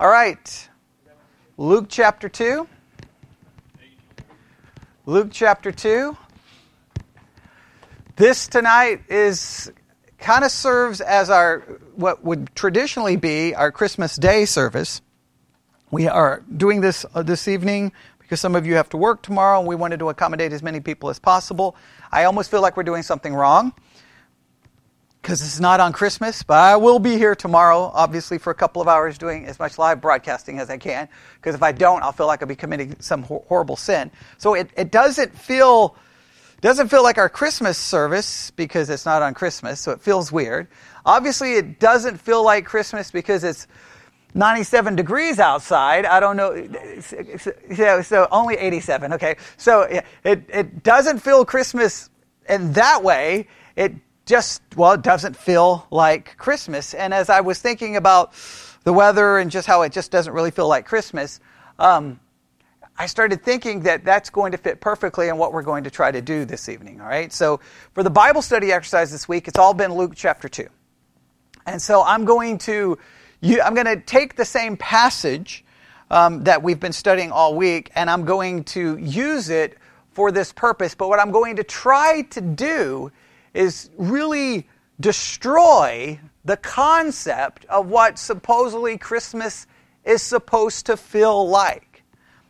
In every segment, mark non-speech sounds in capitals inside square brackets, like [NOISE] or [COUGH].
All right. Luke chapter 2. Luke chapter 2. This tonight is kind of serves as our what would traditionally be our Christmas Day service. We are doing this uh, this evening because some of you have to work tomorrow and we wanted to accommodate as many people as possible. I almost feel like we're doing something wrong because it's not on Christmas, but I will be here tomorrow, obviously, for a couple of hours doing as much live broadcasting as I can. Because if I don't, I'll feel like I'll be committing some horrible sin. So it, it doesn't feel doesn't feel like our Christmas service because it's not on Christmas, so it feels weird. Obviously, it doesn't feel like Christmas because it's 97 degrees outside. I don't know. So, so only 87. Okay. So it, it doesn't feel Christmas in that way. It just, well, it doesn't feel like Christmas. And as I was thinking about the weather and just how it just doesn't really feel like Christmas, um, I started thinking that that's going to fit perfectly in what we're going to try to do this evening. All right. So for the Bible study exercise this week, it's all been Luke chapter 2. And so I'm going to you, I'm going to take the same passage um, that we've been studying all week, and I'm going to use it for this purpose. But what I'm going to try to do is really destroy the concept of what supposedly Christmas is supposed to feel like.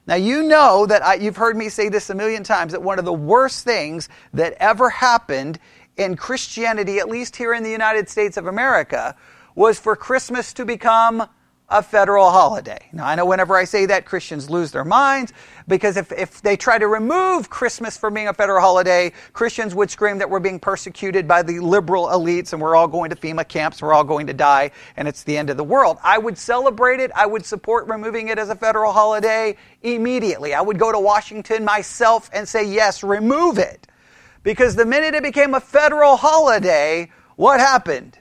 Now, you know that I, you've heard me say this a million times that one of the worst things that ever happened in Christianity, at least here in the United States of America, was for Christmas to become a federal holiday. Now, I know whenever I say that, Christians lose their minds because if, if they try to remove Christmas from being a federal holiday, Christians would scream that we're being persecuted by the liberal elites and we're all going to FEMA camps, we're all going to die, and it's the end of the world. I would celebrate it. I would support removing it as a federal holiday immediately. I would go to Washington myself and say, yes, remove it. Because the minute it became a federal holiday, what happened?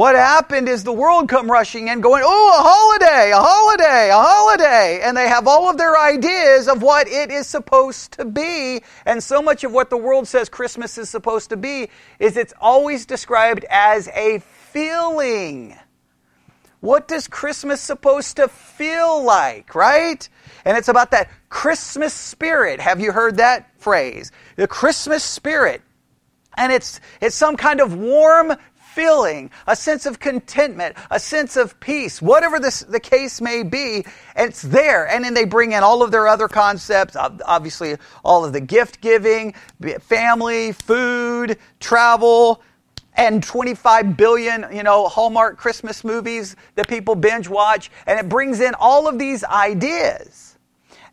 What happened is the world come rushing in going, oh, a holiday, a holiday, a holiday. And they have all of their ideas of what it is supposed to be. And so much of what the world says Christmas is supposed to be is it's always described as a feeling. What does Christmas supposed to feel like, right? And it's about that Christmas spirit. Have you heard that phrase? The Christmas spirit. And it's, it's some kind of warm a sense of contentment, a sense of peace, whatever this, the case may be, it's there. And then they bring in all of their other concepts, obviously all of the gift giving, family, food, travel, and 25 billion, you know, Hallmark Christmas movies that people binge watch. And it brings in all of these ideas.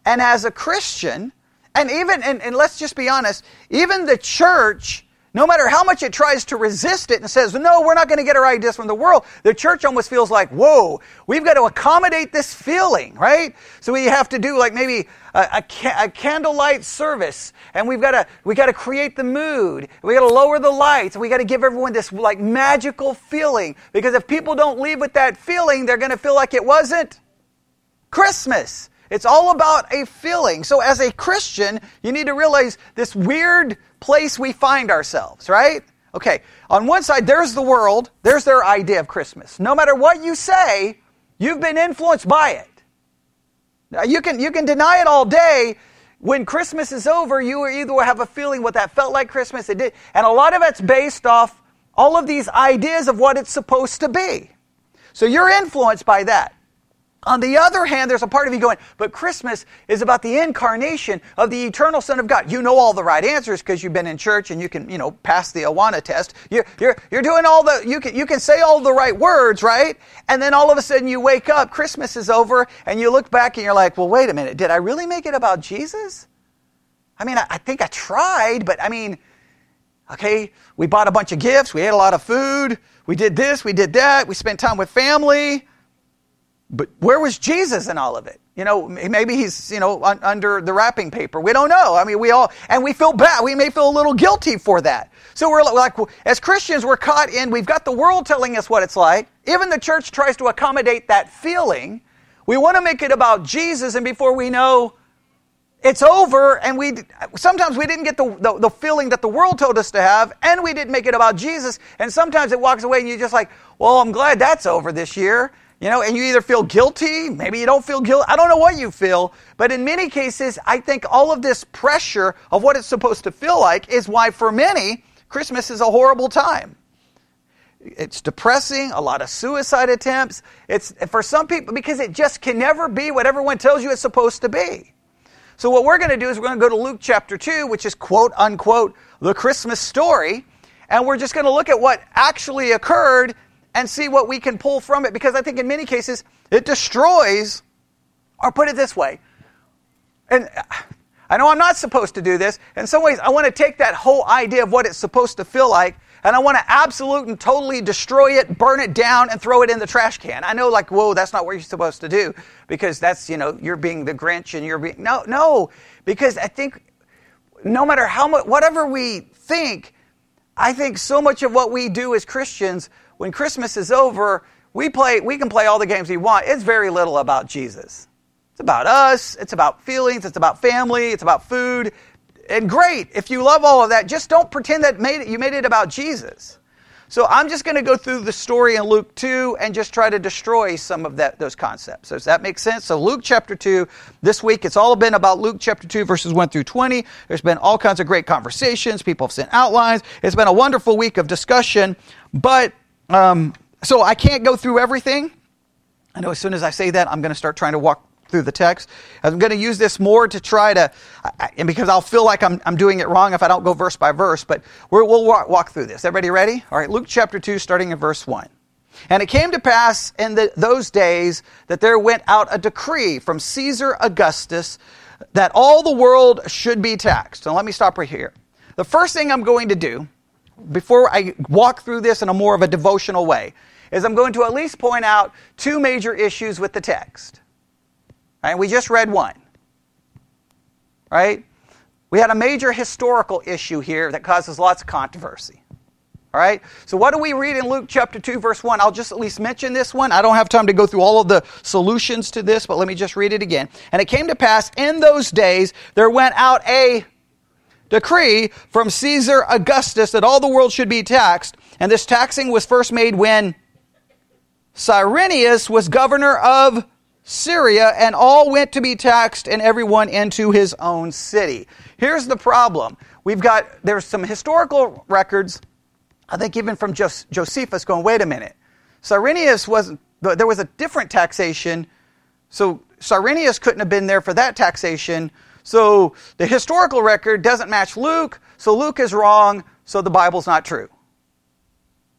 And as a Christian, and even, and, and let's just be honest, even the church no matter how much it tries to resist it and says, no, we're not going to get our ideas from the world, the church almost feels like, whoa, we've got to accommodate this feeling, right? So we have to do like maybe a, a, a candlelight service and we've got to, we got to create the mood. We got to lower the lights. We got to give everyone this like magical feeling because if people don't leave with that feeling, they're going to feel like it wasn't Christmas. It's all about a feeling. So as a Christian, you need to realize this weird place we find ourselves, right? Okay, on one side, there's the world, there's their idea of Christmas. No matter what you say, you've been influenced by it. Now, you can, you can deny it all day. When Christmas is over, you either will have a feeling what that felt like Christmas, it did, and a lot of it's based off all of these ideas of what it's supposed to be. So you're influenced by that. On the other hand, there's a part of you going, but Christmas is about the incarnation of the eternal Son of God. You know all the right answers because you've been in church and you can, you know, pass the Awana test. You're, you're, you're doing all the, you can, you can say all the right words, right? And then all of a sudden you wake up, Christmas is over, and you look back and you're like, well, wait a minute, did I really make it about Jesus? I mean, I, I think I tried, but I mean, okay, we bought a bunch of gifts, we ate a lot of food, we did this, we did that, we spent time with family. But where was Jesus in all of it? You know, maybe he's, you know, un- under the wrapping paper. We don't know. I mean, we all, and we feel bad. We may feel a little guilty for that. So we're like, as Christians, we're caught in, we've got the world telling us what it's like. Even the church tries to accommodate that feeling. We want to make it about Jesus, and before we know, it's over and we sometimes we didn't get the, the, the, feeling that the world told us to have and we didn't make it about jesus and sometimes it walks away and you're just like well i'm glad that's over this year you know and you either feel guilty maybe you don't feel guilty i don't know what you feel but in many cases i think all of this pressure of what it's supposed to feel like is why for many christmas is a horrible time. It's depressing a lot of suicide attempts. It's for some people because it just can never be what everyone tells you it's supposed to be. So, what we're going to do is we're going to go to Luke chapter 2, which is quote unquote the Christmas story, and we're just going to look at what actually occurred and see what we can pull from it because I think in many cases it destroys, or put it this way, and I know I'm not supposed to do this. In some ways, I want to take that whole idea of what it's supposed to feel like and I want to absolute and totally destroy it, burn it down, and throw it in the trash can. I know, like, whoa, that's not what you're supposed to do because that's, you know, you're being the Grinch and you're being. No, no, because I think no matter how much, whatever we think, I think so much of what we do as Christians, when Christmas is over, we play, we can play all the games we want. It's very little about Jesus. It's about us. It's about feelings. It's about family. It's about food and great if you love all of that just don't pretend that made it, you made it about jesus so i'm just going to go through the story in luke 2 and just try to destroy some of that, those concepts. Does that make sense? So luke chapter 2 this week it's all been about luke chapter 2 verses 1 through 20 there's been all kinds of great conversations. People have sent outlines. It's been a wonderful week of discussion. But um, so i can't go through everything. I know as soon as I say that, I'm going to start trying to walk through the text. I'm going to use this more to try to, and because I'll feel like I'm, I'm doing it wrong if I don't go verse by verse, but we will walk, walk through this. Everybody ready? All right, Luke chapter 2, starting in verse 1. And it came to pass in the, those days that there went out a decree from Caesar Augustus that all the world should be taxed. Now, let me stop right here. The first thing I'm going to do, before I walk through this in a more of a devotional way, is I'm going to at least point out two major issues with the text. Right? We just read one. Right? We had a major historical issue here that causes lots of controversy. All right? So, what do we read in Luke chapter 2, verse 1? I'll just at least mention this one. I don't have time to go through all of the solutions to this, but let me just read it again. And it came to pass in those days there went out a decree from Caesar Augustus that all the world should be taxed. And this taxing was first made when Cyrenius was governor of Syria, and all went to be taxed, and everyone into his own city. Here's the problem. We've got, there's some historical records, I think even from Jos- Josephus, going, wait a minute. Cyrenius wasn't, there was a different taxation, so Cyrenius couldn't have been there for that taxation. So the historical record doesn't match Luke, so Luke is wrong, so the Bible's not true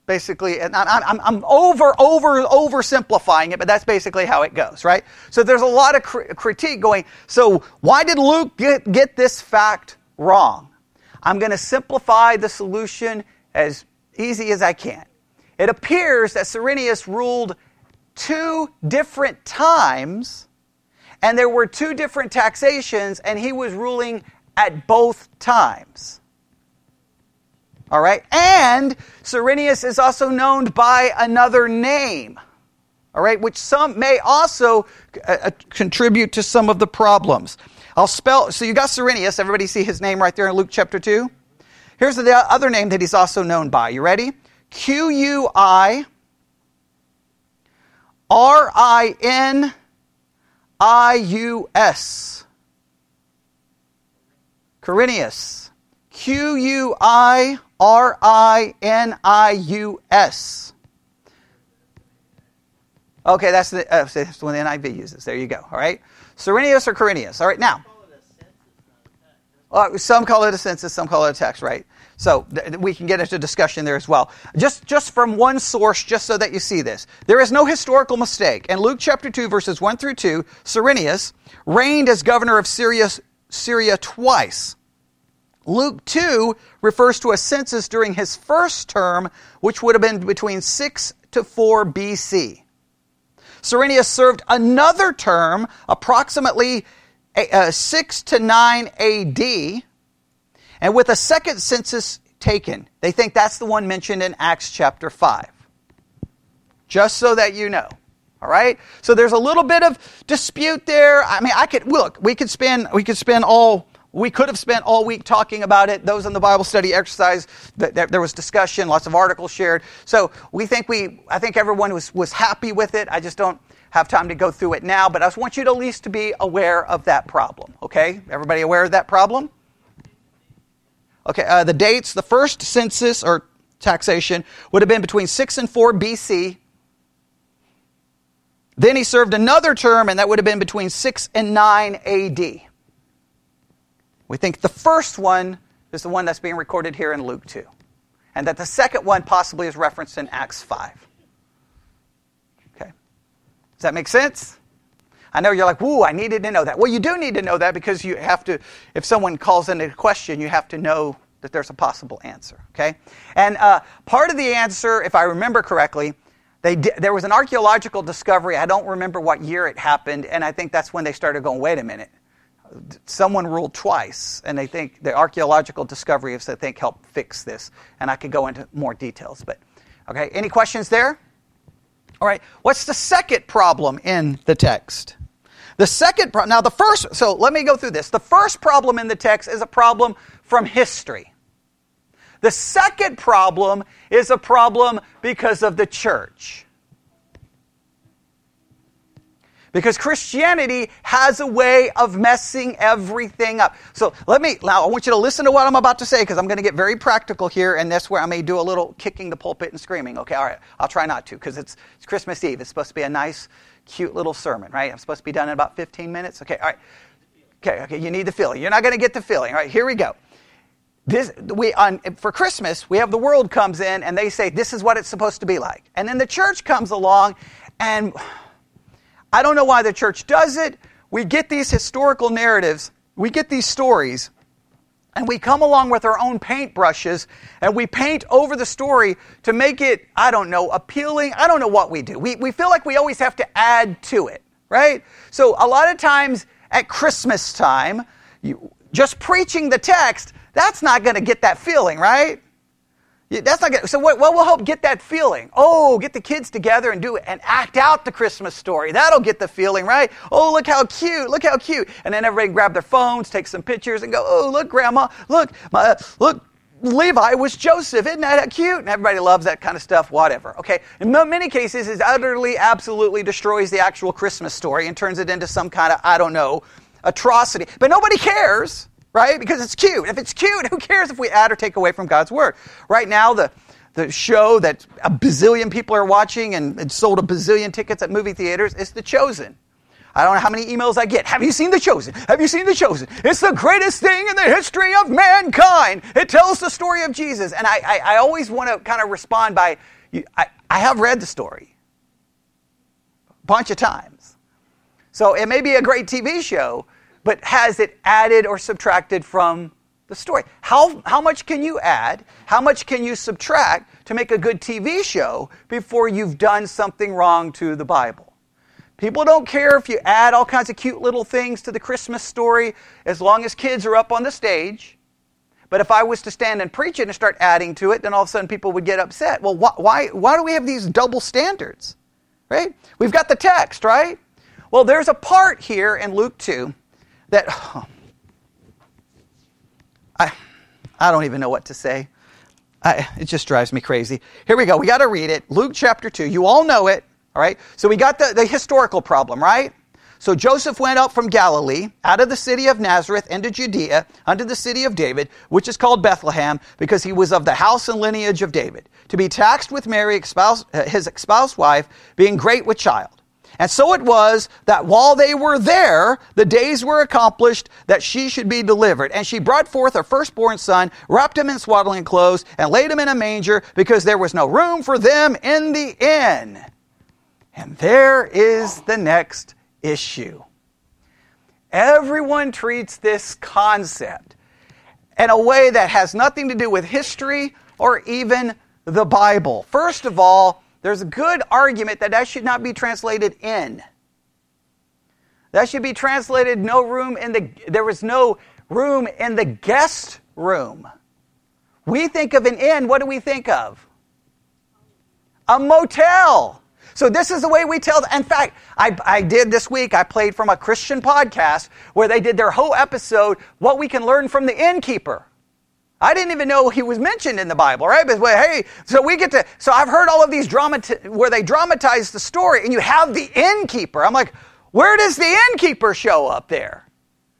basically, and I'm, I'm over, over, oversimplifying it, but that's basically how it goes, right? So there's a lot of critique going, so why did Luke get, get this fact wrong? I'm going to simplify the solution as easy as I can. It appears that Cyrenius ruled two different times, and there were two different taxations, and he was ruling at both times. All right? And Cyrenius is also known by another name. All right, which some may also uh, uh, contribute to some of the problems. I'll spell so you got Cyrenius, everybody see his name right there in Luke chapter 2. Here's the other name that he's also known by. You ready? Q U I R I N I U S. Quirinius. Q U I R I N I U S. Okay, that's the, uh, that's when the NIV uses. There you go. All right. Cyrenius or Quirinius. All right, now. Uh, some call it a census, some call it a text, right? So th- we can get into discussion there as well. Just, just from one source, just so that you see this. There is no historical mistake. In Luke chapter 2, verses 1 through 2, Cyrenius reigned as governor of Syria, Syria twice. Luke 2 refers to a census during his first term, which would have been between 6 to 4 BC. Cyrenius served another term, approximately uh, 6 to 9 AD, and with a second census taken. They think that's the one mentioned in Acts chapter 5. Just so that you know. All right? So there's a little bit of dispute there. I mean, I could look, we could spend we could spend all we could have spent all week talking about it. Those in the Bible study exercise, there was discussion, lots of articles shared. So we think we, I think everyone was, was happy with it. I just don't have time to go through it now, but I just want you to at least to be aware of that problem. Okay? Everybody aware of that problem? Okay, uh, the dates, the first census or taxation would have been between 6 and 4 BC. Then he served another term, and that would have been between 6 and 9 AD. We think the first one is the one that's being recorded here in Luke 2, and that the second one possibly is referenced in Acts 5. Okay. Does that make sense? I know you're like, woo, I needed to know that. Well, you do need to know that because you have to, if someone calls in a question, you have to know that there's a possible answer, okay? And uh, part of the answer, if I remember correctly, they di- there was an archaeological discovery. I don't remember what year it happened, and I think that's when they started going, wait a minute. Someone ruled twice, and they think the archaeological discoveries, I think, helped fix this. And I could go into more details, but okay. Any questions there? All right. What's the second problem in the text? The second problem, now the first, so let me go through this. The first problem in the text is a problem from history. The second problem is a problem because of the church. Because Christianity has a way of messing everything up. So let me, now I want you to listen to what I'm about to say because I'm going to get very practical here and that's where I may do a little kicking the pulpit and screaming. Okay, all right, I'll try not to because it's, it's Christmas Eve. It's supposed to be a nice, cute little sermon, right? I'm supposed to be done in about 15 minutes. Okay, all right. Okay, okay, you need the feeling. You're not going to get the feeling. All right, here we go. This, we, on, for Christmas, we have the world comes in and they say, this is what it's supposed to be like. And then the church comes along and I don't know why the church does it. We get these historical narratives, we get these stories, and we come along with our own paintbrushes and we paint over the story to make it, I don't know, appealing. I don't know what we do. We, we feel like we always have to add to it, right? So a lot of times at Christmas time, you, just preaching the text, that's not going to get that feeling, right? That's not good. So what, what will help get that feeling? Oh, get the kids together and do it and act out the Christmas story. That'll get the feeling, right? Oh, look how cute! Look how cute! And then everybody grab their phones, take some pictures, and go, oh, look, Grandma, look, my, uh, look, Levi was Joseph. Isn't that cute? And everybody loves that kind of stuff, whatever. Okay? In many cases, it utterly, absolutely destroys the actual Christmas story and turns it into some kind of, I don't know, atrocity. But nobody cares right? Because it's cute. If it's cute, who cares if we add or take away from God's word? Right now, the, the show that a bazillion people are watching and, and sold a bazillion tickets at movie theaters is The Chosen. I don't know how many emails I get. Have you seen The Chosen? Have you seen The Chosen? It's the greatest thing in the history of mankind. It tells the story of Jesus. And I, I, I always want to kind of respond by, I, I have read the story a bunch of times. So it may be a great TV show, but has it added or subtracted from the story? How, how much can you add? How much can you subtract to make a good TV show before you've done something wrong to the Bible? People don't care if you add all kinds of cute little things to the Christmas story as long as kids are up on the stage. But if I was to stand and preach it and start adding to it, then all of a sudden people would get upset. Well, wh- why, why do we have these double standards? Right? We've got the text, right? Well, there's a part here in Luke 2 that oh, I, I don't even know what to say. I, it just drives me crazy. Here we go. We got to read it. Luke chapter 2. You all know it. All right. So we got the, the historical problem, right? So Joseph went up from Galilee, out of the city of Nazareth into Judea, unto the city of David, which is called Bethlehem, because he was of the house and lineage of David, to be taxed with Mary, uh, his espoused wife, being great with child. And so it was that while they were there, the days were accomplished that she should be delivered. And she brought forth her firstborn son, wrapped him in swaddling clothes, and laid him in a manger because there was no room for them in the inn. And there is the next issue. Everyone treats this concept in a way that has nothing to do with history or even the Bible. First of all, there's a good argument that that should not be translated in. That should be translated no room in the there was no room in the guest room. We think of an inn, what do we think of? A motel. So this is the way we tell. In fact, I, I did this week, I played from a Christian podcast where they did their whole episode, what we can learn from the innkeeper. I didn't even know he was mentioned in the Bible, right? But hey, so we get to, so I've heard all of these drama, where they dramatize the story and you have the innkeeper. I'm like, where does the innkeeper show up there?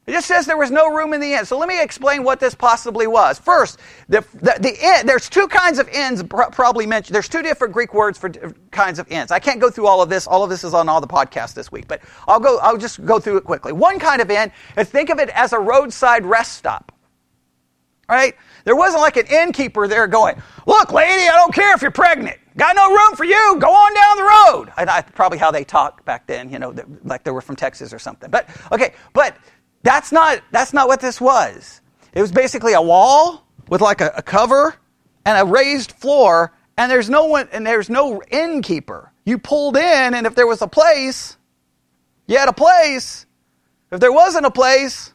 It just says there was no room in the inn. So let me explain what this possibly was. First, the, the, the inn, there's two kinds of inns probably mentioned. There's two different Greek words for kinds of inns. I can't go through all of this. All of this is on all the podcasts this week, but I'll go, I'll just go through it quickly. One kind of inn is think of it as a roadside rest stop. Right? There wasn't like an innkeeper there going, look, lady, I don't care if you're pregnant. Got no room for you. Go on down the road. And I, probably how they talk back then, you know, like they were from Texas or something. But, okay, but that's not, that's not what this was. It was basically a wall with like a, a cover and a raised floor, and there's no one, and there's no innkeeper. You pulled in, and if there was a place, you had a place. If there wasn't a place,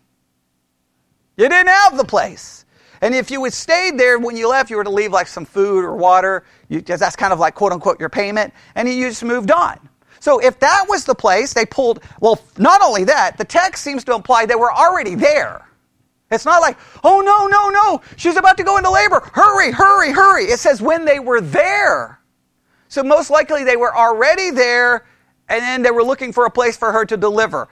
you didn't have the place. And if you had stayed there when you left, you were to leave like some food or water, because that's kind of like quote unquote your payment, and you just moved on. So if that was the place, they pulled, well, not only that, the text seems to imply they were already there. It's not like, oh no, no, no, she's about to go into labor. Hurry, hurry, hurry. It says when they were there. So most likely they were already there and then they were looking for a place for her to deliver.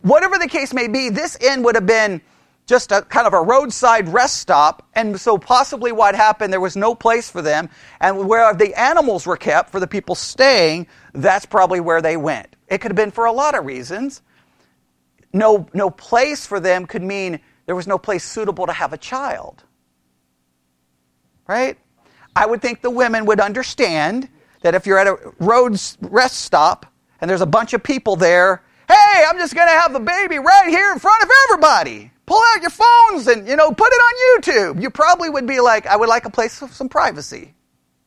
Whatever the case may be, this inn would have been just a kind of a roadside rest stop. And so possibly what happened, there was no place for them. And where the animals were kept for the people staying, that's probably where they went. It could have been for a lot of reasons. No, no place for them could mean there was no place suitable to have a child. Right? I would think the women would understand that if you're at a road rest stop and there's a bunch of people there, hey, I'm just going to have the baby right here in front of everybody pull out your phones and you know put it on youtube. You probably would be like i would like a place of some privacy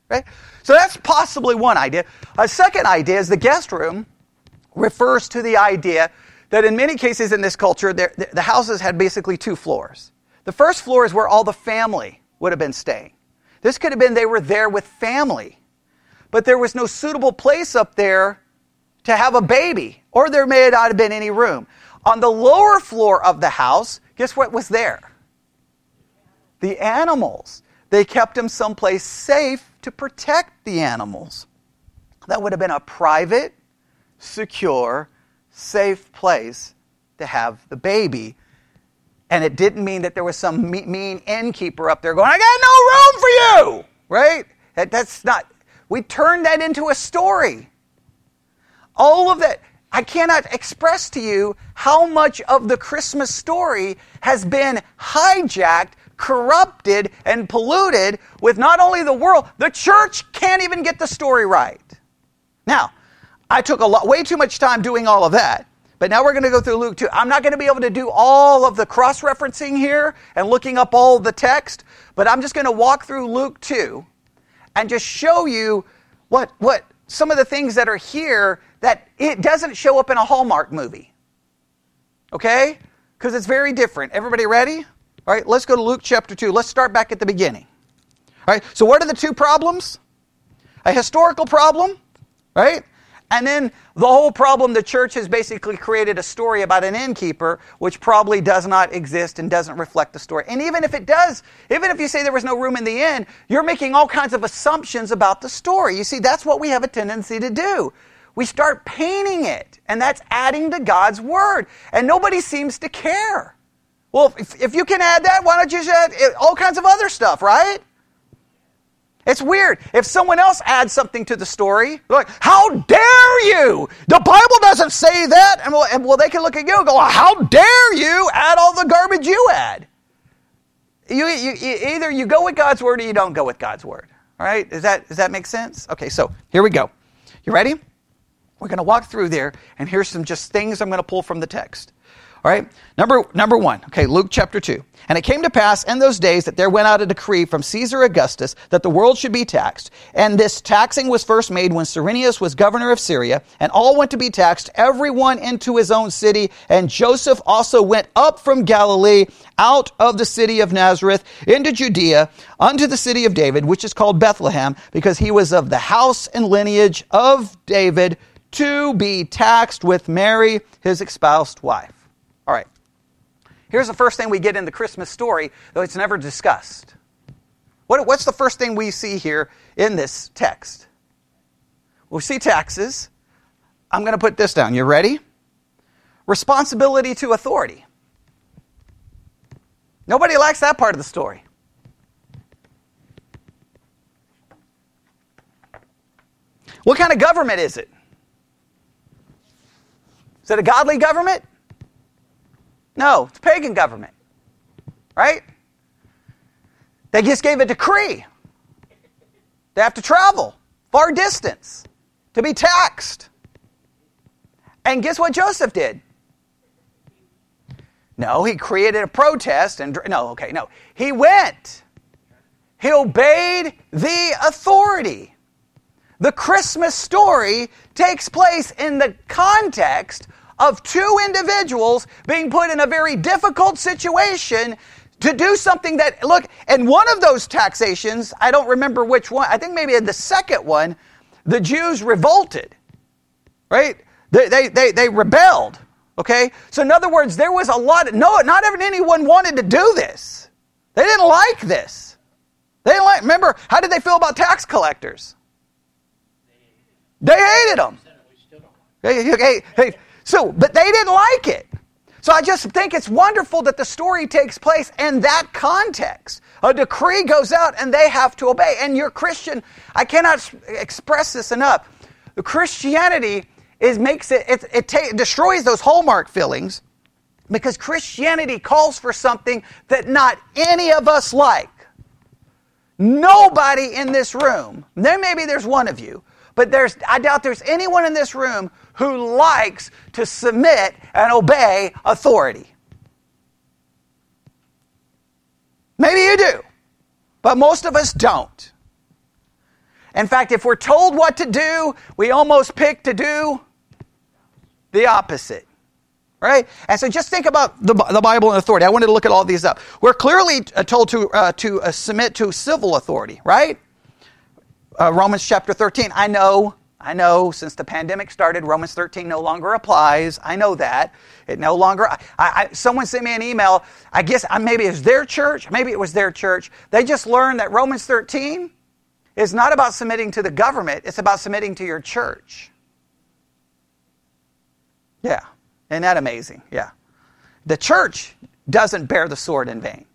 right? So that's possibly one idea. A second idea is the guest room refers to the idea that in many cases in this culture the houses had basically two floors. The first floor is where all the family would have been staying. This could have been they were there with family but there was no suitable place up there to have a baby or there may not have been any room. On the lower floor of the house Guess what was there? The animals. They kept him someplace safe to protect the animals. That would have been a private, secure, safe place to have the baby. And it didn't mean that there was some mean innkeeper up there going, I got no room for you! Right? That, that's not, we turned that into a story. All of that. I cannot express to you how much of the Christmas story has been hijacked, corrupted, and polluted with not only the world, the church can't even get the story right. Now, I took a lot, way too much time doing all of that. But now we're going to go through Luke 2. I'm not going to be able to do all of the cross referencing here and looking up all the text, but I'm just going to walk through Luke 2 and just show you what, what some of the things that are here that it doesn't show up in a Hallmark movie. Okay? Because it's very different. Everybody ready? All right, let's go to Luke chapter 2. Let's start back at the beginning. All right, so what are the two problems? A historical problem, right? And then the whole problem the church has basically created a story about an innkeeper, which probably does not exist and doesn't reflect the story. And even if it does, even if you say there was no room in the inn, you're making all kinds of assumptions about the story. You see, that's what we have a tendency to do we start painting it, and that's adding to God's word. And nobody seems to care. Well, if, if you can add that, why don't you add eh, all kinds of other stuff, right? It's weird. If someone else adds something to the story, like, how dare you? The Bible doesn't say that. And well, and well, they can look at you and go, how dare you add all the garbage you add? You, you, either you go with God's word or you don't go with God's word. All right? Does that, does that make sense? Okay, so here we go. You ready? We're going to walk through there, and here's some just things I'm going to pull from the text. All right? Number, number one, okay, Luke chapter 2. And it came to pass in those days that there went out a decree from Caesar Augustus that the world should be taxed. And this taxing was first made when Cyrenius was governor of Syria, and all went to be taxed, everyone into his own city. And Joseph also went up from Galilee, out of the city of Nazareth, into Judea, unto the city of David, which is called Bethlehem, because he was of the house and lineage of David, to be taxed with Mary, his espoused wife. All right. Here's the first thing we get in the Christmas story, though it's never discussed. What, what's the first thing we see here in this text? We see taxes. I'm going to put this down. You ready? Responsibility to authority. Nobody likes that part of the story. What kind of government is it? Is it a godly government? No, it's a pagan government. Right? They just gave a decree. They have to travel far distance to be taxed. And guess what Joseph did? No, he created a protest and no, okay, no. He went. He obeyed the authority. The Christmas story takes place in the context of two individuals being put in a very difficult situation to do something that, look, and one of those taxations, I don't remember which one, I think maybe in the second one, the Jews revolted, right? They, they, they, they rebelled, okay? So, in other words, there was a lot, of, no, not even anyone wanted to do this. They didn't like this. They didn't like, remember, how did they feel about tax collectors? They hated them. Hey, hey, hey, so, but they didn't like it. So I just think it's wonderful that the story takes place in that context. A decree goes out and they have to obey. And you're Christian. I cannot express this enough. The Christianity is makes it it, it, ta- destroys those hallmark feelings because Christianity calls for something that not any of us like. Nobody in this room, there maybe there's one of you, but there's I doubt there's anyone in this room who likes to submit and obey authority. Maybe you do, but most of us don't. In fact, if we're told what to do, we almost pick to do the opposite. Right? And so just think about the, the Bible and authority. I wanted to look at all these up. We're clearly uh, told to, uh, to uh, submit to civil authority, right? Uh, Romans chapter 13. I know I know since the pandemic started, Romans 13 no longer applies. I know that. It no longer, I, I, someone sent me an email. I guess maybe it was their church. Maybe it was their church. They just learned that Romans 13 is not about submitting to the government, it's about submitting to your church. Yeah. Isn't that amazing? Yeah. The church doesn't bear the sword in vain.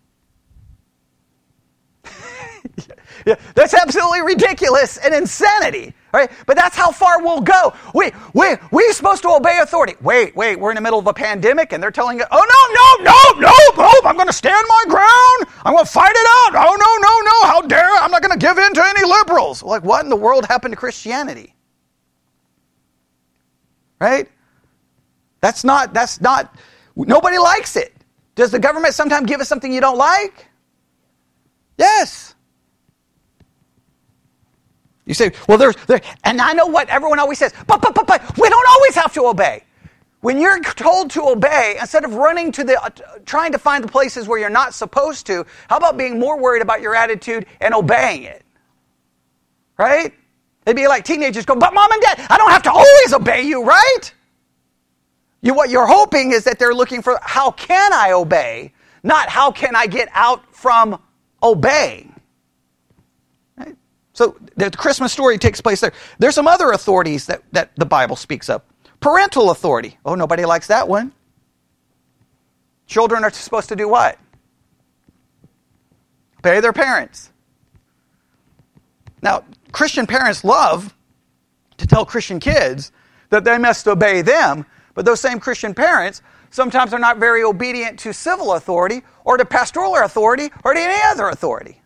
[LAUGHS] yeah, that's absolutely ridiculous and insanity. Right? But that's how far we'll go. We, we, we're supposed to obey authority. Wait, wait, we're in the middle of a pandemic and they're telling us, oh, no, no, no, no, no, I'm going to stand my ground. I'm going to fight it out. Oh, no, no, no, how dare? I'm not going to give in to any liberals. Like, what in the world happened to Christianity? Right? That's not, that's not, nobody likes it. Does the government sometimes give us something you don't like? Yes. You say, well, there's, there, and I know what everyone always says, but, but, but, but, we don't always have to obey. When you're told to obey, instead of running to the, uh, trying to find the places where you're not supposed to, how about being more worried about your attitude and obeying it? Right? It'd be like teenagers go, but mom and dad, I don't have to always obey you, right? You, what you're hoping is that they're looking for, how can I obey? Not how can I get out from obeying. So the Christmas story takes place there. There's some other authorities that, that the Bible speaks of. Parental authority. Oh, nobody likes that one. Children are supposed to do what? Obey their parents. Now, Christian parents love to tell Christian kids that they must obey them, but those same Christian parents sometimes are not very obedient to civil authority or to pastoral authority or to any other authority.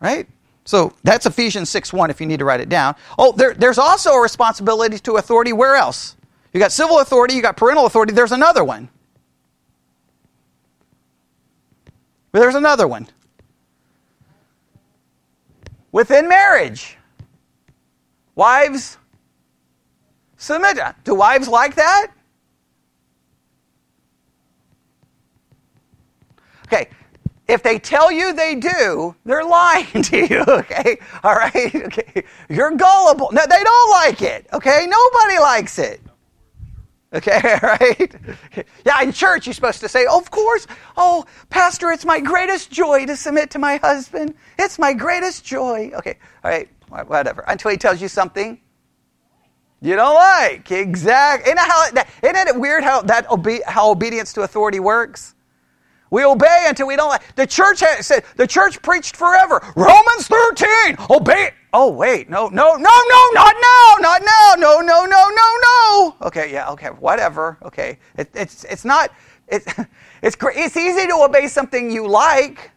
Right? So that's Ephesians 6 1 if you need to write it down. Oh, there, there's also a responsibility to authority where else? You got civil authority, you got parental authority. There's another one. But there's another one. Within marriage, wives submit. Do wives like that? Okay, if they tell you they do, they're lying [LAUGHS] to you, okay? All right? [LAUGHS] Okay. You're gullible. No, they don't like it, okay? Nobody likes it. Okay, [LAUGHS] right? Yeah, in church you're supposed to say, oh, Of course, oh, Pastor, it's my greatest joy to submit to my husband. It's my greatest joy. Okay, all right, whatever. Until he tells you something you don't like. Exactly. Isn't, how, isn't it weird how, that obe- how obedience to authority works? We obey until we don't like. The church said, the church preached forever. Romans 13, obey. Oh, wait, no, no, no, no, not now, not now, no, no, no, no, no. Okay, yeah, okay, whatever. Okay, it, it's, it's not, it, [LAUGHS] it's, it's easy to obey something you like.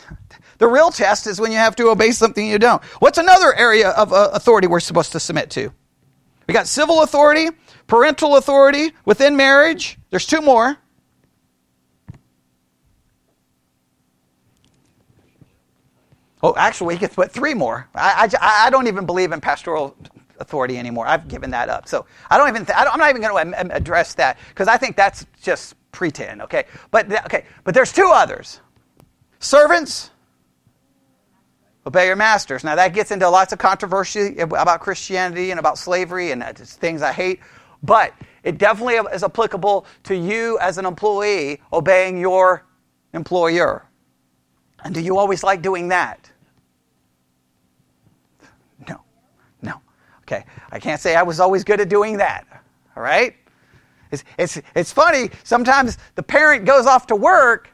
[LAUGHS] The real test is when you have to obey something you don't. What's another area of uh, authority we're supposed to submit to? We got civil authority, parental authority within marriage. There's two more. Oh, actually, we could put three more. I, I, I, don't even believe in pastoral authority anymore. I've given that up. So I don't even. Th- I am not even going to um, um, address that because I think that's just pretend. Okay, but okay, but there's two others. Servants, obey your masters. Now that gets into lots of controversy about Christianity and about slavery and uh, things I hate, but it definitely is applicable to you as an employee obeying your employer. And do you always like doing that? No. No. Okay. I can't say I was always good at doing that. All right? It's, it's, it's funny. Sometimes the parent goes off to work,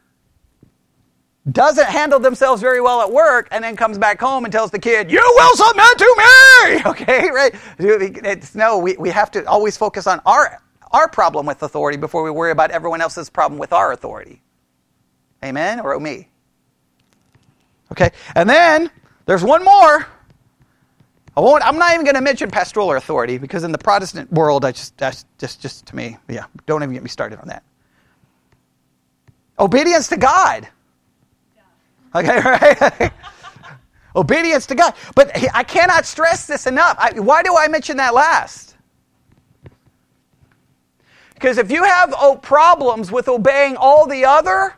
doesn't handle themselves very well at work, and then comes back home and tells the kid, You will submit to me! [LAUGHS] Okay, right? It's, no, we, we have to always focus on our, our problem with authority before we worry about everyone else's problem with our authority. Amen? Or me? Okay, and then there's one more. I won't, I'm not even going to mention pastoral authority because in the Protestant world, I just, that's just, just to me, yeah, don't even get me started on that. Obedience to God. Okay, [LAUGHS] right? Obedience to God. But I cannot stress this enough. I, why do I mention that last? Because if you have oh, problems with obeying all the other,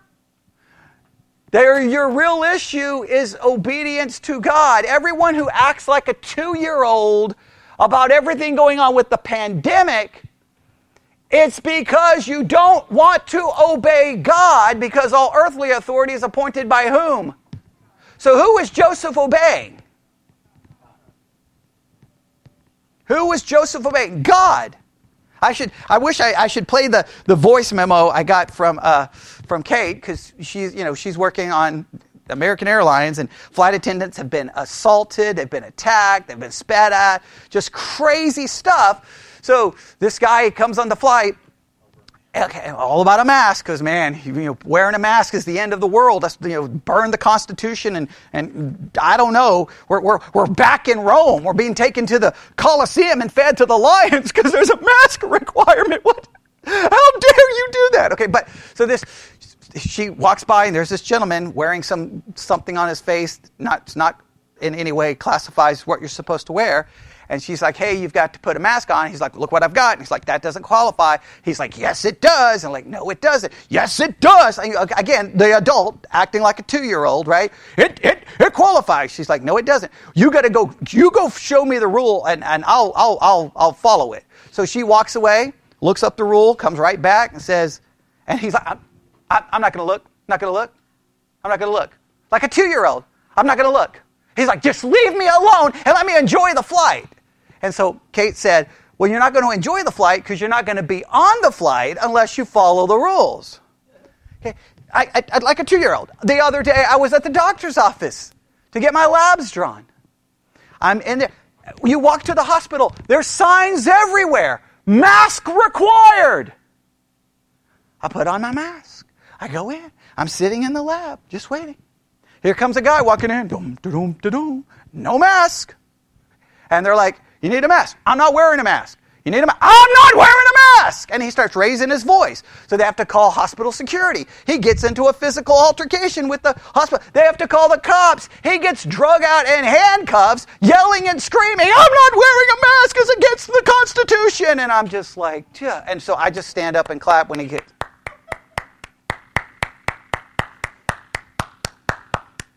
there, your real issue is obedience to God. Everyone who acts like a two year old about everything going on with the pandemic, it's because you don't want to obey God because all earthly authority is appointed by whom? So, who was Joseph obeying? Who was Joseph obeying? God. I should. I wish I, I should play the, the voice memo I got from uh, from Kate because she's you know she's working on American Airlines and flight attendants have been assaulted, they've been attacked, they've been spat at, just crazy stuff. So this guy comes on the flight okay, all about a mask because man, you know, wearing a mask is the end of the world. That's you know, burn the Constitution and and I don't know. We're we're we're back in Rome. We're being taken to the Colosseum and fed to the lions [LAUGHS] because there's a mask [LAUGHS] requirement. What? How dare you do that? Okay, but so this. She walks by and there's this gentleman wearing some something on his face, not not in any way classifies what you're supposed to wear. And she's like, hey, you've got to put a mask on. He's like, look what I've got. And he's like, that doesn't qualify. He's like, yes, it does. And like, no, it doesn't. Yes, it does. And uh, again, the adult acting like a two-year-old, right? It, it, it qualifies. She's like, no, it doesn't. You got to go, you go show me the rule and, and I'll, I'll, I'll, I'll follow it. So she walks away, looks up the rule, comes right back and says, and he's like, I'm, I'm not going to look, not going to look. I'm not going to look. Like a two-year-old. I'm not going to look. He's like, just leave me alone and let me enjoy the flight. And so Kate said, Well, you're not going to enjoy the flight because you're not going to be on the flight unless you follow the rules. Okay. I, I, like a two year old. The other day, I was at the doctor's office to get my labs drawn. I'm in there. You walk to the hospital, there's signs everywhere mask required. I put on my mask. I go in. I'm sitting in the lab, just waiting. Here comes a guy walking in. Dum, dum, dum, no mask. And they're like, you need a mask. I'm not wearing a mask. You need a mask? I'm not wearing a mask! And he starts raising his voice. So they have to call hospital security. He gets into a physical altercation with the hospital. They have to call the cops. He gets drug out in handcuffs, yelling and screaming, I'm not wearing a mask! It's against the Constitution! And I'm just like, yeah. And so I just stand up and clap when he gets.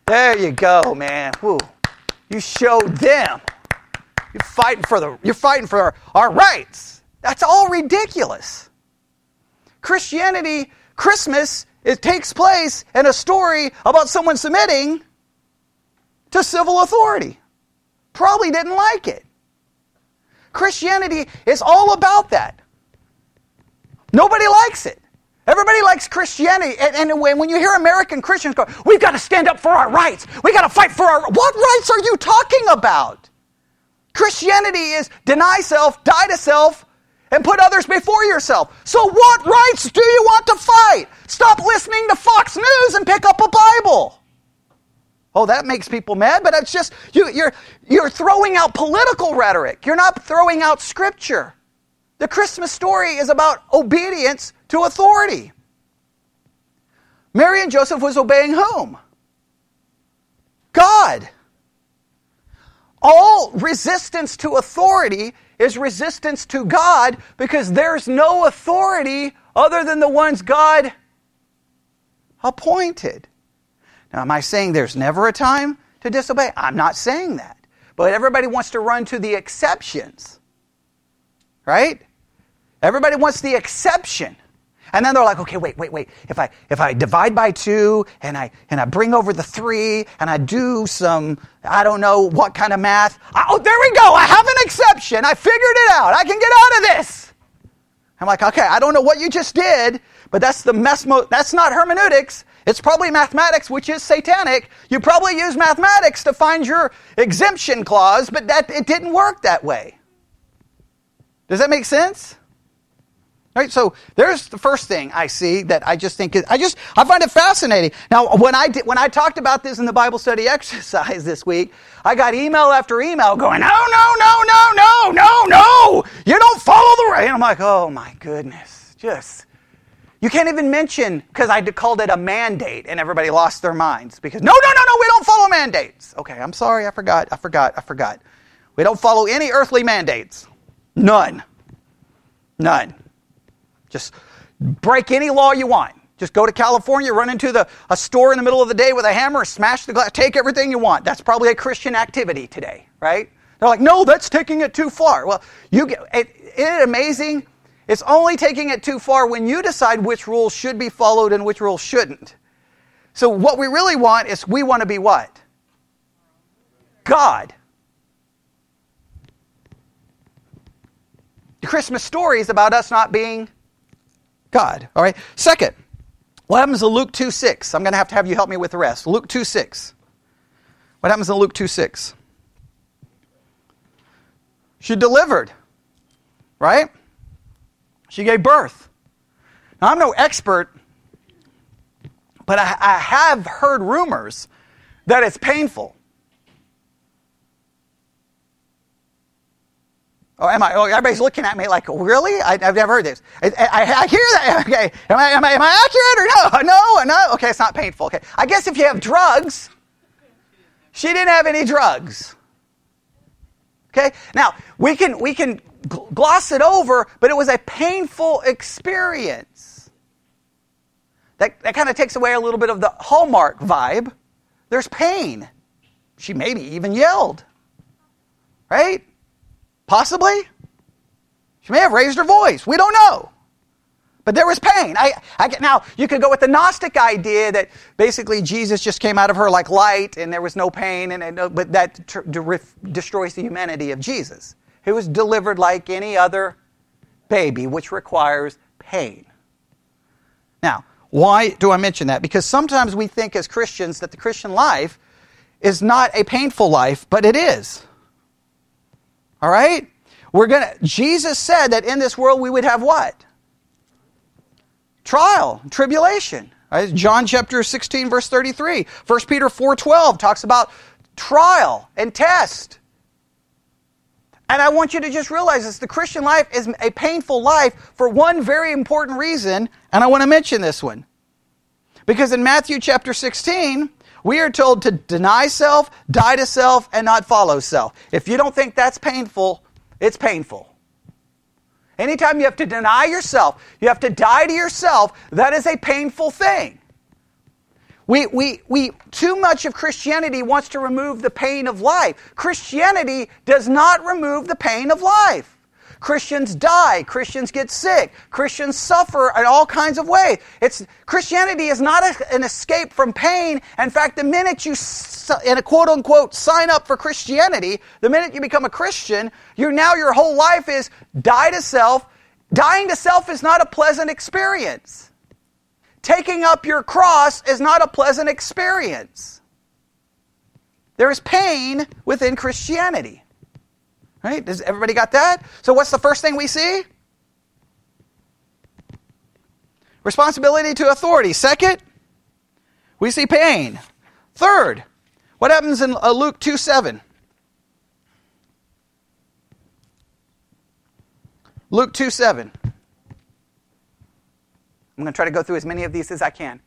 There you go, man. Whew. You showed them. You're fighting for the you're fighting for our, our rights. That's all ridiculous. Christianity, Christmas, it takes place in a story about someone submitting to civil authority. Probably didn't like it. Christianity is all about that. Nobody likes it. Everybody likes Christianity. And, and, when you hear American Christians go, we've got to stand up for our rights. We've got to fight for our. What rights are you talking about? Christianity is deny self, die to self, and put others before yourself. So, what rights do you want to fight? Stop listening to Fox News and pick up a Bible. Oh, that makes people mad, but it's just you, you're, you're throwing out political rhetoric. You're not throwing out scripture. The Christmas story is about obedience to authority. Mary and Joseph was obeying whom? God. All resistance to authority is resistance to God because there's no authority other than the ones God appointed. Now, am I saying there's never a time to disobey? I'm not saying that. But everybody wants to run to the exceptions. Right? Everybody wants the exception. And then they're like, okay, wait, wait, wait. If I if I divide by two and I and I bring over the three and I do some I don't know what kind of math. I, oh, there we go. I have an exception. I figured it out. I can get out of this. I'm like, okay, I don't know what you just did, but that's the mesmo. That's not hermeneutics. It's probably mathematics, which is satanic. You probably use mathematics to find your exemption clause, but that it didn't work that way. Does that make sense? Right, so there's the first thing I see that I just think is, I just I find it fascinating. Now, when I did, when I talked about this in the Bible study [LAUGHS] exercise this week, I got email after email going, no, no, no, no, no, no, no, you don't follow the right. And I'm like, oh my goodness, just you can't even mention because I called it a mandate, and everybody lost their minds because no, no, no, no, we don't follow mandates. Okay, I'm sorry, I forgot, I forgot, I forgot. We don't follow any earthly mandates. None. None. Just break any law you want. Just go to California, run into the, a store in the middle of the day with a hammer, smash the glass, take everything you want. That's probably a Christian activity today, right? They're like, no, that's taking it too far. Well, you get, it, isn't it amazing? It's only taking it too far when you decide which rules should be followed and which rules shouldn't. So what we really want is we want to be what? God. The Christmas story is about us not being God. All right. Second, what happens in Luke 2 6? I'm going to have to have you help me with the rest. Luke 2 6. What happens in Luke 2 6? She delivered, right? She gave birth. Now, I'm no expert, but I, I have heard rumors that it's painful. Oh, am I? Oh, everybody's looking at me like, really? I, have never heard this. I, I, I, hear that. [LAUGHS] Okay, am I, am I, am I accurate or no? [LAUGHS] No, no. Okay, it's not painful. Okay, I guess if you have drugs, she didn't have any drugs. Okay, now we can we can gloss it over, but it was a painful experience. That that kind of takes away a little bit of the Hallmark vibe. There's pain. She maybe even yelled. Right? Possibly. She may have raised her voice. We don't know. But there was pain. I, I, now, you could go with the Gnostic idea that basically Jesus just came out of her like light and there was no pain, and, and but that de- destroys the humanity of Jesus. He was delivered like any other baby, which requires pain. Now, why do I mention that? Because sometimes we think as Christians that the Christian life is not a painful life, but it is. All right? We're going to Jesus said that in this world we would have what? Trial, tribulation. Right? John chapter 16 verse 33. 1 Peter 4:12 talks about trial and test. And I want you to just realize this the Christian life is a painful life for one very important reason, and I want to mention this one. Because in Matthew chapter 16, we are told to deny self, die to self, and not follow self. If you don't think that's painful, it's painful. Anytime you have to deny yourself, you have to die to yourself, that is a painful thing. We, we, we, too much of Christianity wants to remove the pain of life. Christianity does not remove the pain of life. Christians die. Christians get sick. Christians suffer in all kinds of ways. It's, Christianity is not a, an escape from pain. In fact, the minute you, in a quote unquote, sign up for Christianity, the minute you become a Christian, you now your whole life is die to self. Dying to self is not a pleasant experience. Taking up your cross is not a pleasant experience. There is pain within Christianity. Right? Does everybody got that? So what's the first thing we see? Responsibility to authority. Second, we see pain. Third, what happens in uh, Luke 2 7? Luke 2 7. I'm going to try to go through as many of these as I can.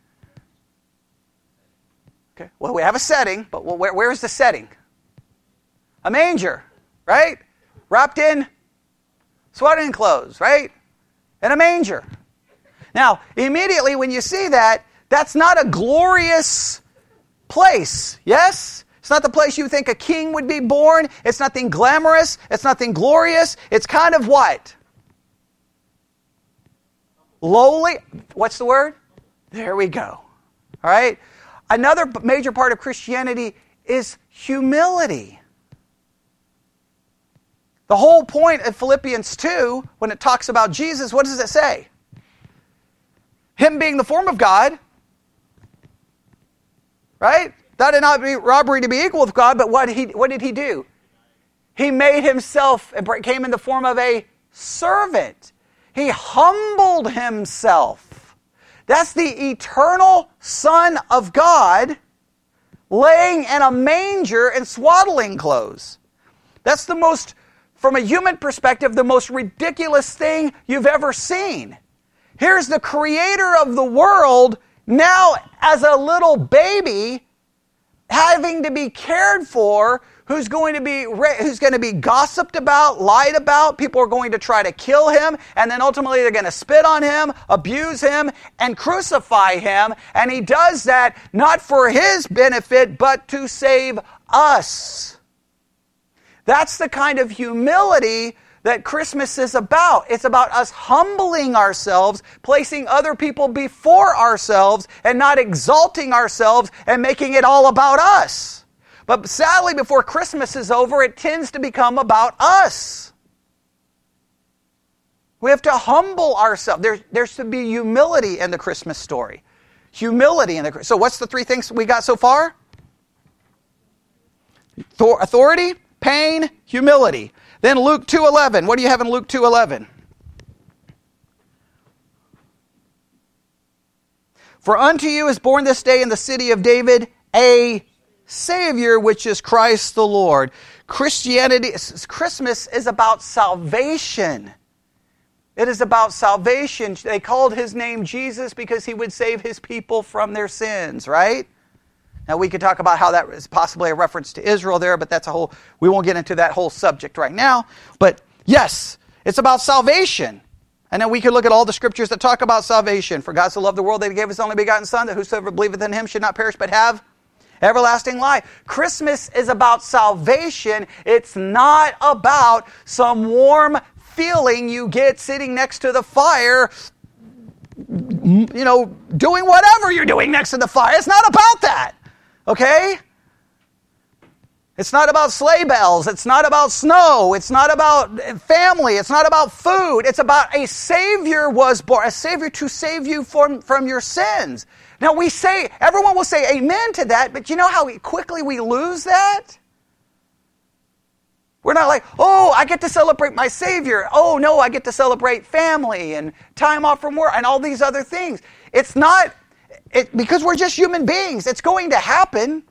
Okay. Well, we have a setting, but where, where's the setting? A manger, right? Wrapped in swaddling clothes, right? And a manger. Now, immediately when you see that, that's not a glorious place, yes? It's not the place you think a king would be born. It's nothing glamorous. It's nothing glorious. It's kind of what? lowly. What's the word? There we go. All right? Another major part of Christianity is humility. The whole point of Philippians 2, when it talks about Jesus, what does it say? Him being the form of God, right? That did not be robbery to be equal with God, but what, he, what did he do? He made himself and came in the form of a servant. He humbled himself. That's the eternal Son of God laying in a manger in swaddling clothes. That's the most, from a human perspective, the most ridiculous thing you've ever seen. Here's the creator of the world now as a little baby having to be cared for who's going to be who's going to be gossiped about, lied about. People are going to try to kill him, and then ultimately they're going to spit on him, abuse him, and crucify him. And he does that not for his benefit, but to save us. That's the kind of humility that Christmas is about. It's about us humbling ourselves, placing other people before ourselves, and not exalting ourselves and making it all about us. But sadly, before Christmas is over, it tends to become about us. We have to humble ourselves. There, there's to be humility in the Christmas story. Humility in the So, what's the three things we got so far? Authority, pain, humility. Then Luke 2:11. What do you have in Luke 2:11? For unto you is born this day in the city of David a Savior, which is Christ the Lord. Christianity, Christmas is about salvation. It is about salvation. They called his name Jesus because he would save his people from their sins, right? Now we could talk about how that is possibly a reference to Israel there, but that's a whole we won't get into that whole subject right now. But yes, it's about salvation. And then we could look at all the scriptures that talk about salvation. For God so loved the world that he gave his only begotten Son, that whosoever believeth in him should not perish but have everlasting life. Christmas is about salvation. It's not about some warm feeling you get sitting next to the fire, you know, doing whatever you're doing next to the fire. It's not about that. Okay? It's not about sleigh bells. It's not about snow. It's not about uh, family. It's not about food. It's about a Savior was born, a Savior to save you from, from your sins. Now we say, everyone will say amen to that, but you know how quickly we lose that? We're not like, oh, I get to celebrate my Savior. Oh, no, I get to celebrate family and time off from work and all these other things. It's not, it, because we're just human beings, it's going to happen,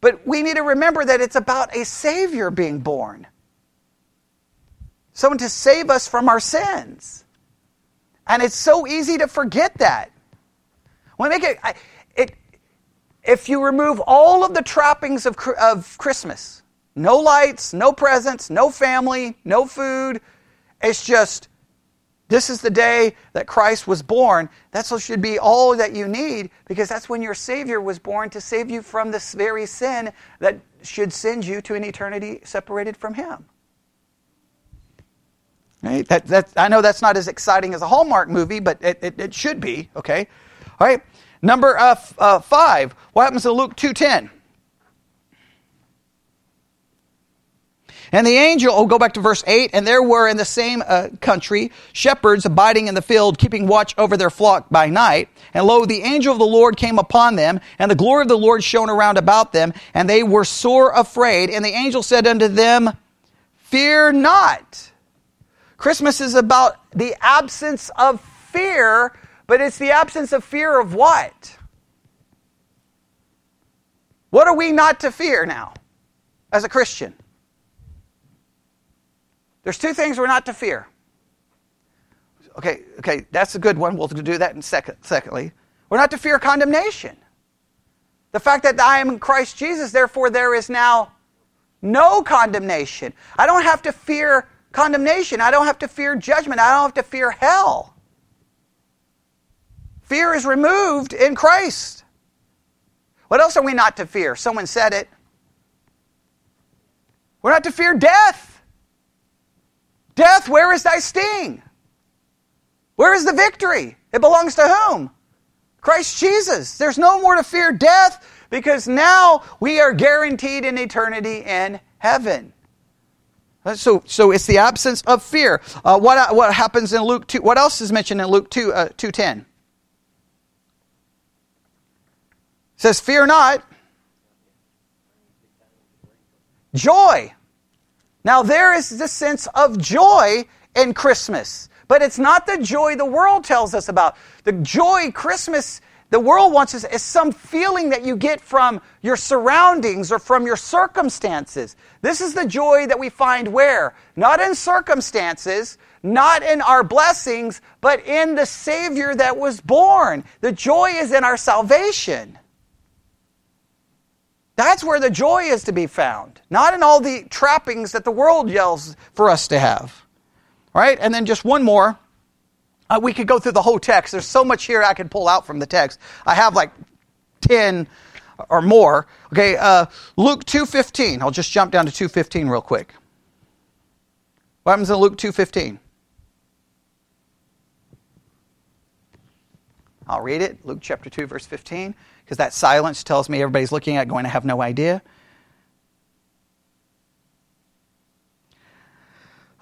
but we need to remember that it's about a Savior being born. someone to save us from our sins. And it's so easy to forget that. When make it, it, if you remove all of the trappings of, of Christmas, no lights, no presents, no family, no food, it's just this is the day that Christ was born. That should be all that you need because that's when your Savior was born to save you from this very sin that should send you to an eternity separated from Him. Right? That, that, I know that's not as exciting as a Hallmark movie, but it, it, it should be, okay? All right? Number uh, f- uh, five, what happens in Luke 2.10? And the angel, oh, go back to verse 8, and there were in the same uh, country shepherds abiding in the field, keeping watch over their flock by night. And lo, the angel of the Lord came upon them, and the glory of the Lord shone around about them, and they were sore afraid. And the angel said unto them, Fear not. Christmas is about the absence of fear, but it's the absence of fear of what? What are we not to fear now as a Christian? There's two things we're not to fear. Okay, okay, that's a good one. We'll do that in second. Secondly, we're not to fear condemnation. The fact that I am in Christ Jesus, therefore there is now no condemnation. I don't have to fear condemnation. I don't have to fear judgment. I don't have to fear hell. Fear is removed in Christ. What else are we not to fear? Someone said it. We're not to fear death. Death, where is thy sting? Where is the victory? It belongs to whom? Christ Jesus. There's no more to fear death because now we are guaranteed an eternity in heaven. So, so it's the absence of fear. Uh, what, what happens in Luke 2? What else is mentioned in Luke 2, uh, 2.10? It says, fear not. Joy. Now, there is this sense of joy in Christmas, but it's not the joy the world tells us about. The joy Christmas the world wants us is some feeling that you get from your surroundings or from your circumstances. This is the joy that we find where? Not in circumstances, not in our blessings, but in the Savior that was born. The joy is in our salvation. That's where the joy is to be found, not in all the trappings that the world yells for us to have. Right? And then just one more. Uh, we could go through the whole text. There's so much here I could pull out from the text. I have like 10 or more. Okay, uh, Luke 2.15. I'll just jump down to 2.15 real quick. What happens in Luke 2.15? I'll read it. Luke chapter 2, verse 15 because that silence tells me everybody's looking at going to have no idea.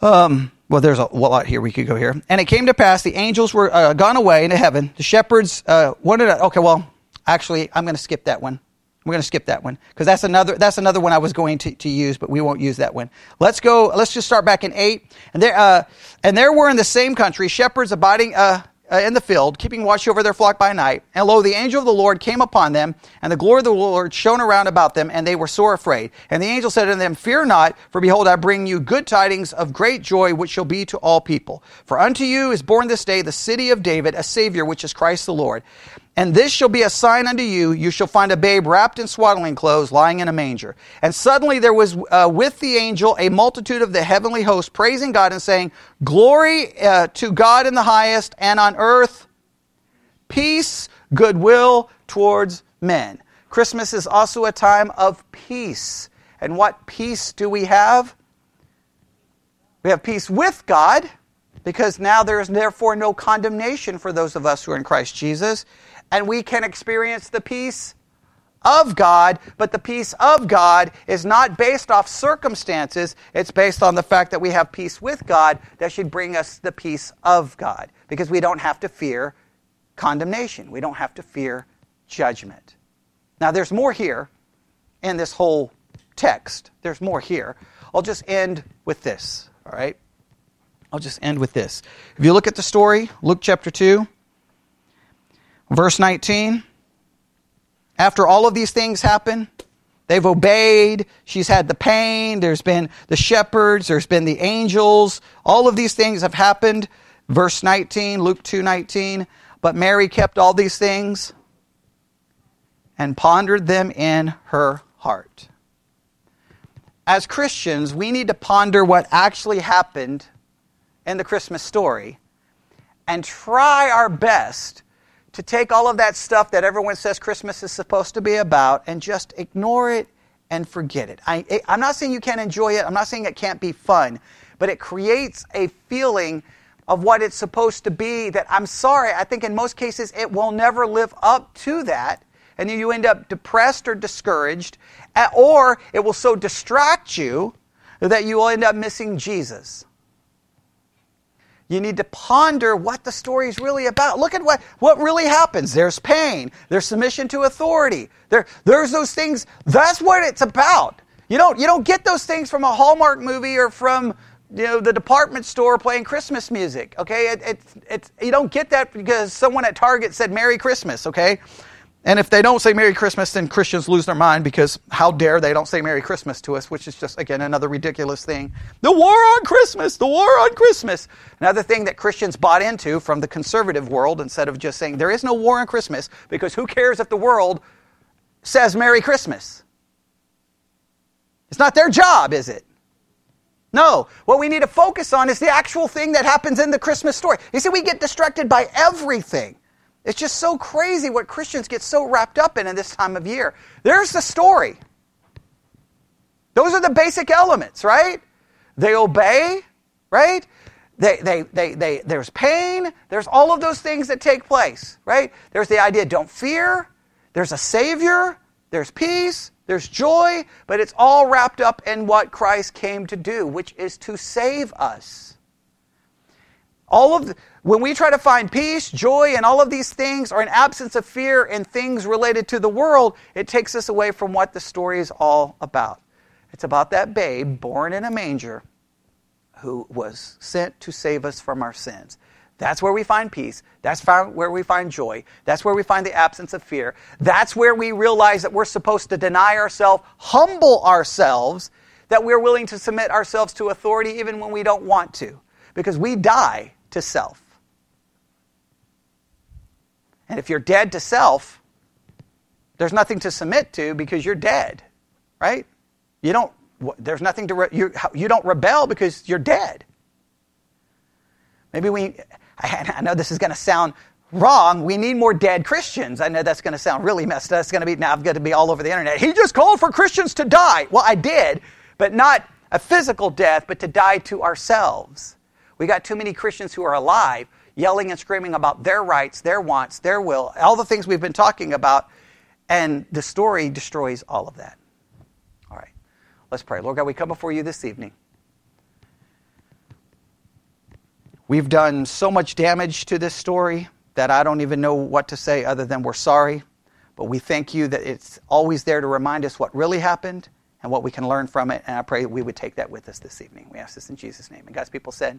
Um, well, there's a lot here. We could go here. And it came to pass the angels were uh, gone away into heaven. The shepherds uh, wanted. To, okay, well, actually, I'm going to skip that one. We're going to skip that one because that's another that's another one I was going to, to use, but we won't use that one. Let's go. Let's just start back in eight. And there uh, and there were in the same country shepherds abiding uh, uh, in the field, keeping watch over their flock by night. And lo, the angel of the Lord came upon them, and the glory of the Lord shone around about them, and they were sore afraid. And the angel said unto them, Fear not, for behold, I bring you good tidings of great joy, which shall be to all people. For unto you is born this day the city of David, a Savior, which is Christ the Lord. And this shall be a sign unto you. You shall find a babe wrapped in swaddling clothes, lying in a manger. And suddenly there was uh, with the angel a multitude of the heavenly host, praising God and saying, Glory uh, to God in the highest, and on earth, peace, goodwill towards men. Christmas is also a time of peace. And what peace do we have? We have peace with God, because now there is therefore no condemnation for those of us who are in Christ Jesus and we can experience the peace of God, but the peace of God is not based off circumstances. It's based on the fact that we have peace with God that should bring us the peace of God because we don't have to fear condemnation. We don't have to fear judgment. Now, there's more here in this whole text. There's more here. I'll just end with this, all right? I'll just end with this. If you look at the story, Luke chapter 2, Verse 19 After all of these things happen, They've obeyed. She's had the pain. There's been the shepherds. There's been the angels. All of these things have happened. Verse 19, Luke 2 19. But Mary kept all these things and pondered them in her heart. As Christians, we need to ponder what actually happened in the Christmas story and try our best to take all of that stuff that everyone says Christmas is supposed to be about and just ignore it and forget it. I, am not saying you can't enjoy it, I'm not saying it can't be fun, but it creates a feeling of what it's supposed to be that I'm sorry, I think in most cases it will never live up to that. And then you end up depressed or discouraged, or it will so distract you that you will end up missing Jesus. You need to ponder what the story is really about. Look at what, what really happens. There's pain. There's submission to authority. There, there's those things. That's what it's about. You don't, you don't get those things from a Hallmark movie or from you know, the department store playing Christmas music. Okay, it, it, you don't get that because someone at Target said Merry Christmas. Okay, and if they don't say Merry Christmas, then Christians lose their mind because how dare they don't say Merry Christmas to us, which is just, again, another ridiculous thing. The war on Christmas, the war on Christmas. Another thing that Christians bought into from the conservative world instead of just saying there is no war on Christmas because who cares if the world says Merry Christmas? It's not their job, is it? No, what we need to focus on is the actual thing that happens in the Christmas story. You see, we get distracted by everything. It's just so crazy what Christians get so wrapped up in in this time of year. There's the story. Those are the basic elements, right? They obey, right? They, they, they, they, there's pain. There's all of those things that take place, right? There's the idea don't fear. There's a Savior. There's peace. There's joy. But it's all wrapped up in what Christ came to do, which is to save us. All of the, when we try to find peace, joy, and all of these things, or an absence of fear and things related to the world, it takes us away from what the story is all about. It's about that babe born in a manger who was sent to save us from our sins. That's where we find peace. That's where we find joy. That's where we find the absence of fear. That's where we realize that we're supposed to deny ourselves, humble ourselves, that we're willing to submit ourselves to authority even when we don't want to, because we die to self. And if you're dead to self, there's nothing to submit to because you're dead, right? You don't. There's nothing to. Re, you, you don't rebel because you're dead. Maybe we. I, [LAUGHS] I know this is going to sound wrong. We need more dead Christians. I know that's going to sound really messed up. It's going to be now. I've got to be all over the internet. He just called for Christians to die. Well, I did, but not a physical death, but to die to ourselves. We got too many Christians who are alive yelling and screaming about their rights, their wants, their will, all the things we've been talking about. And the story destroys all of that. All right, let's pray. Lord God, we come before you this evening. We've done so much damage to this story that I don't even know what to say other than we're sorry. But we thank you that it's always there to remind us what really happened and what we can learn from it. And I pray we would take that with us this evening. We ask this in Jesus' name. And God's people said,